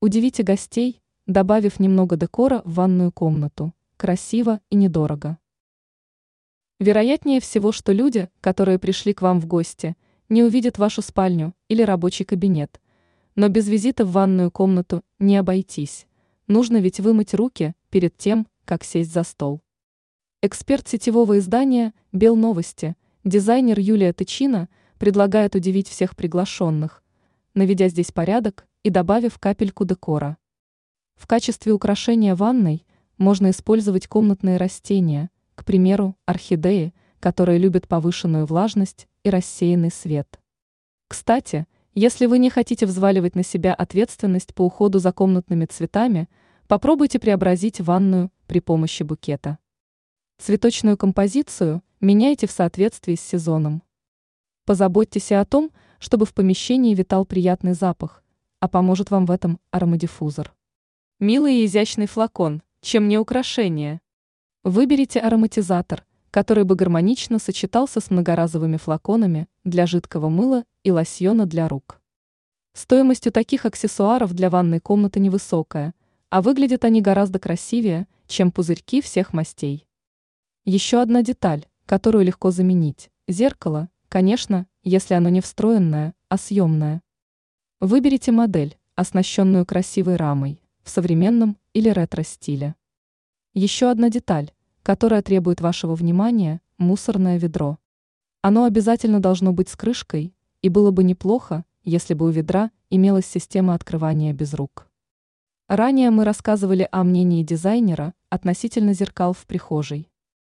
Удивите гостей, добавив немного декора в ванную комнату. Красиво и недорого. Вероятнее всего, что люди, которые пришли к вам в гости, не увидят вашу спальню или рабочий кабинет. Но без визита в ванную комнату не обойтись. Нужно ведь вымыть руки перед тем, как сесть за стол. Эксперт сетевого издания «Бел новости», дизайнер Юлия Тычина предлагает удивить всех приглашенных, наведя здесь порядок и добавив капельку декора. В качестве украшения ванной можно использовать комнатные растения – к примеру, орхидеи, которые любят повышенную влажность и рассеянный свет. Кстати, если вы не хотите взваливать на себя ответственность по уходу за комнатными цветами, попробуйте преобразить ванную при помощи букета. Цветочную композицию меняйте в соответствии с сезоном. Позаботьтесь о том, чтобы в помещении витал приятный запах, а поможет вам в этом аромадиффузор. Милый и изящный флакон, чем не украшение. Выберите ароматизатор, который бы гармонично сочетался с многоразовыми флаконами для жидкого мыла и лосьона для рук. Стоимость у таких аксессуаров для ванной комнаты невысокая, а выглядят они гораздо красивее, чем пузырьки всех мастей. Еще одна деталь, которую легко заменить – зеркало, конечно, если оно не встроенное, а съемное. Выберите модель, оснащенную красивой рамой, в современном или ретро-стиле. Еще одна деталь, которая требует вашего внимания – мусорное ведро. Оно обязательно должно быть с крышкой, и было бы неплохо, если бы у ведра имелась система открывания без рук. Ранее мы рассказывали о мнении дизайнера относительно зеркал в прихожей.